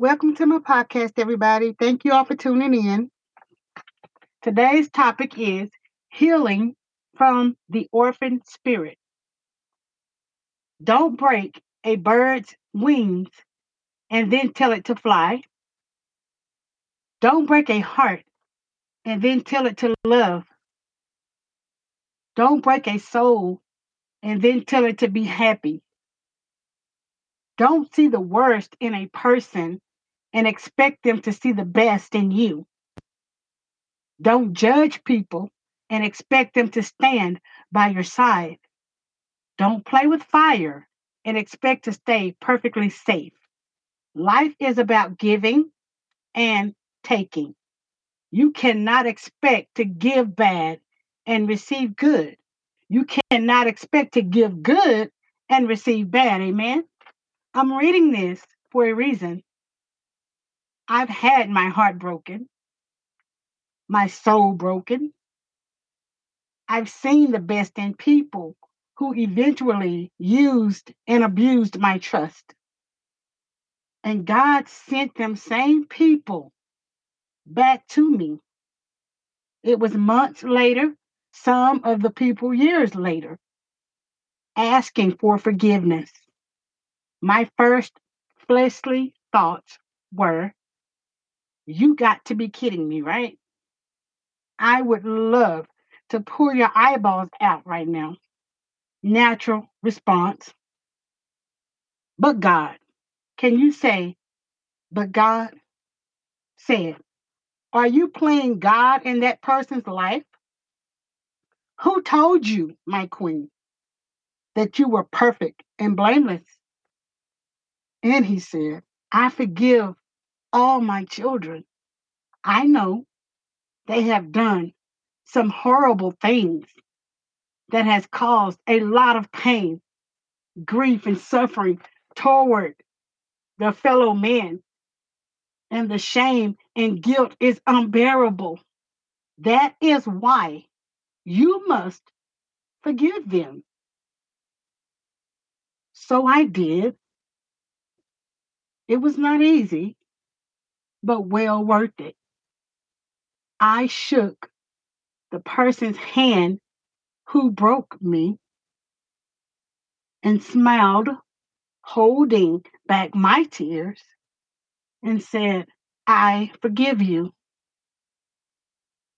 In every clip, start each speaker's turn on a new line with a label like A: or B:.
A: Welcome to my podcast, everybody. Thank you all for tuning in. Today's topic is healing from the orphan spirit. Don't break a bird's wings and then tell it to fly. Don't break a heart and then tell it to love. Don't break a soul and then tell it to be happy. Don't see the worst in a person and expect them to see the best in you. Don't judge people and expect them to stand by your side. Don't play with fire and expect to stay perfectly safe. Life is about giving and taking. You cannot expect to give bad and receive good. You cannot expect to give good and receive bad. Amen. I'm reading this for a reason. I've had my heart broken, my soul broken. I've seen the best in people who eventually used and abused my trust. And God sent them same people back to me. It was months later, some of the people years later, asking for forgiveness. My first fleshly thoughts were, You got to be kidding me, right? I would love to pull your eyeballs out right now. Natural response. But God, can you say, but God said, are you playing God in that person's life? Who told you, my queen, that you were perfect and blameless? And he said, I forgive all my children. I know they have done some horrible things that has caused a lot of pain, grief, and suffering toward their fellow men. And the shame and guilt is unbearable. That is why you must forgive them. So I did. It was not easy, but well worth it. I shook the person's hand who broke me and smiled, holding back my tears, and said, I forgive you.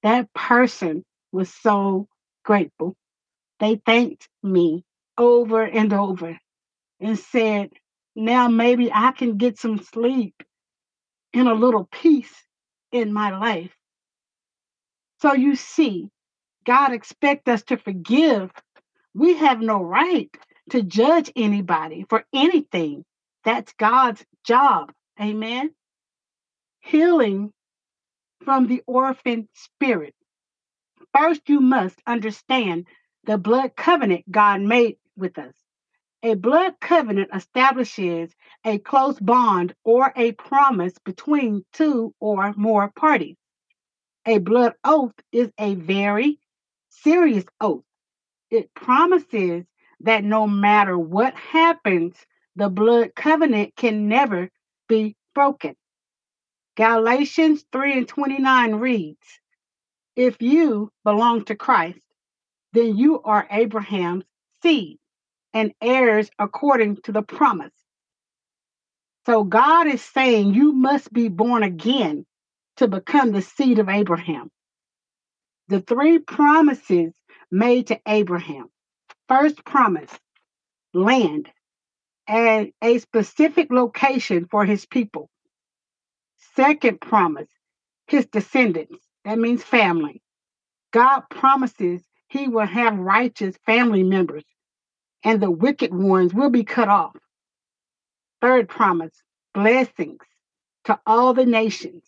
A: That person was so grateful. They thanked me over and over and said, Now maybe I can get some sleep and a little peace in my life. So you see, God expects us to forgive. We have no right to judge anybody for anything. That's God's job. Amen. Healing from the orphan spirit. First, you must understand the blood covenant God made with us. A blood covenant establishes a close bond or a promise between two or more parties. A blood oath is a very serious oath. It promises that no matter what happens, the blood covenant can never be broken. Galatians 3 and 29 reads, If you belong to Christ, then you are Abraham's seed and heirs according to the promise. So God is saying you must be born again to become the seed of Abraham. The three promises made to Abraham. First promise, land and a specific location for his people. Second promise, his descendants. That means family. God promises he will have righteous family members and the wicked ones will be cut off. Third promise, blessings to all the nations.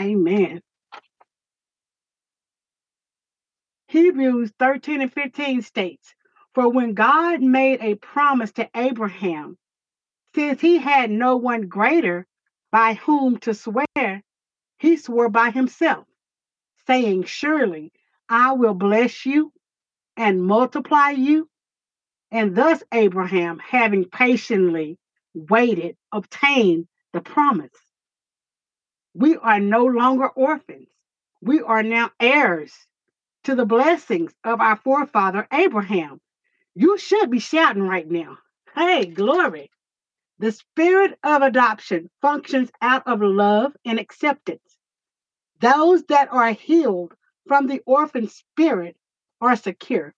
A: Amen. Hebrews 13 and 15 states, For when God made a promise to Abraham, since he had no one greater by whom to swear, he swore by himself, saying, Surely I will bless you and multiply you. And thus Abraham, having patiently waited, obtained the promise. We are no longer orphans. We are now heirs to the blessings of our forefather Abraham. You should be shouting right now. Hey, glory. The spirit of adoption functions out of love and acceptance. Those that are healed from the orphan spirit are secure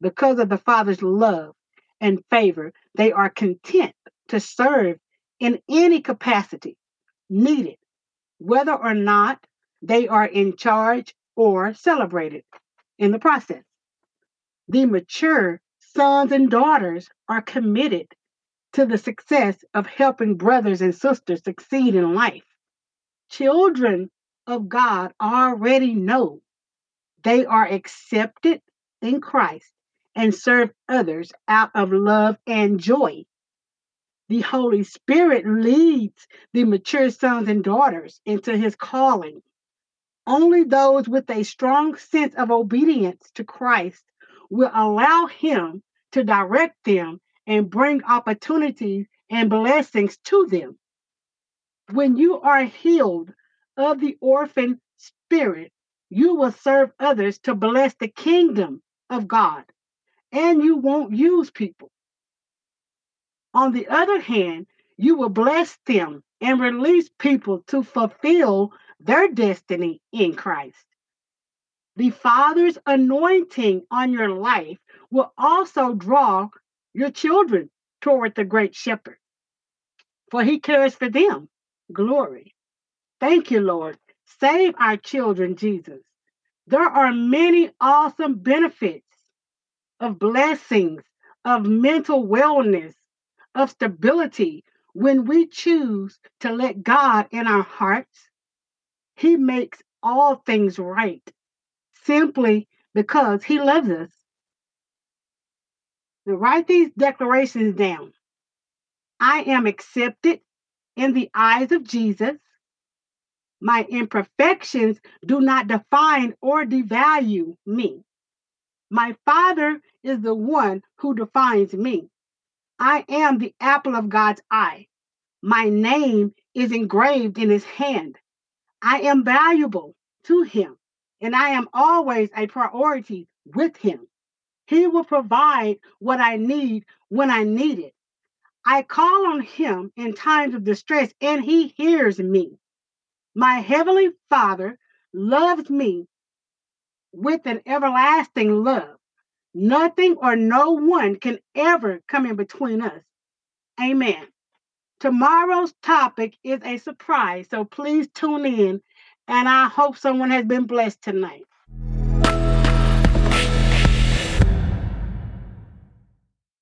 A: because of the Father's love and favor. They are content to serve in any capacity needed, whether or not they are in charge or celebrated in the process. The mature sons and daughters are committed to the success of helping brothers and sisters succeed in life. Children of God already know they are accepted in Christ and serve others out of love and joy. The Holy Spirit leads the mature sons and daughters into his calling. Only those with a strong sense of obedience to Christ will allow him to direct them and bring opportunities and blessings to them. When you are healed of the orphan spirit, you will serve others to bless the kingdom of God, and you won't use people. On the other hand, you will bless them and release people to fulfill their destiny in Christ. The Father's anointing on your life will also draw your children toward the great shepherd, for he cares for them. Glory. Thank you, Lord. Save our children, Jesus. There are many awesome benefits of blessings, of mental wellness, of stability when we choose to let God in our hearts. He makes all things right simply because He loves us. Now, write these declarations down. I am accepted in the eyes of Jesus. My imperfections do not define or devalue me. My Father is the one who defines me. I am the apple of God's eye. My name is engraved in his hand. I am valuable to him, and I am always a priority with him. He will provide what I need when I need it. I call on him in times of distress, and he hears me. My heavenly Father loves me with an everlasting love. Nothing or no one can ever come in between us. Amen. Tomorrow's topic is a surprise, so please tune in, and I hope someone has been blessed tonight.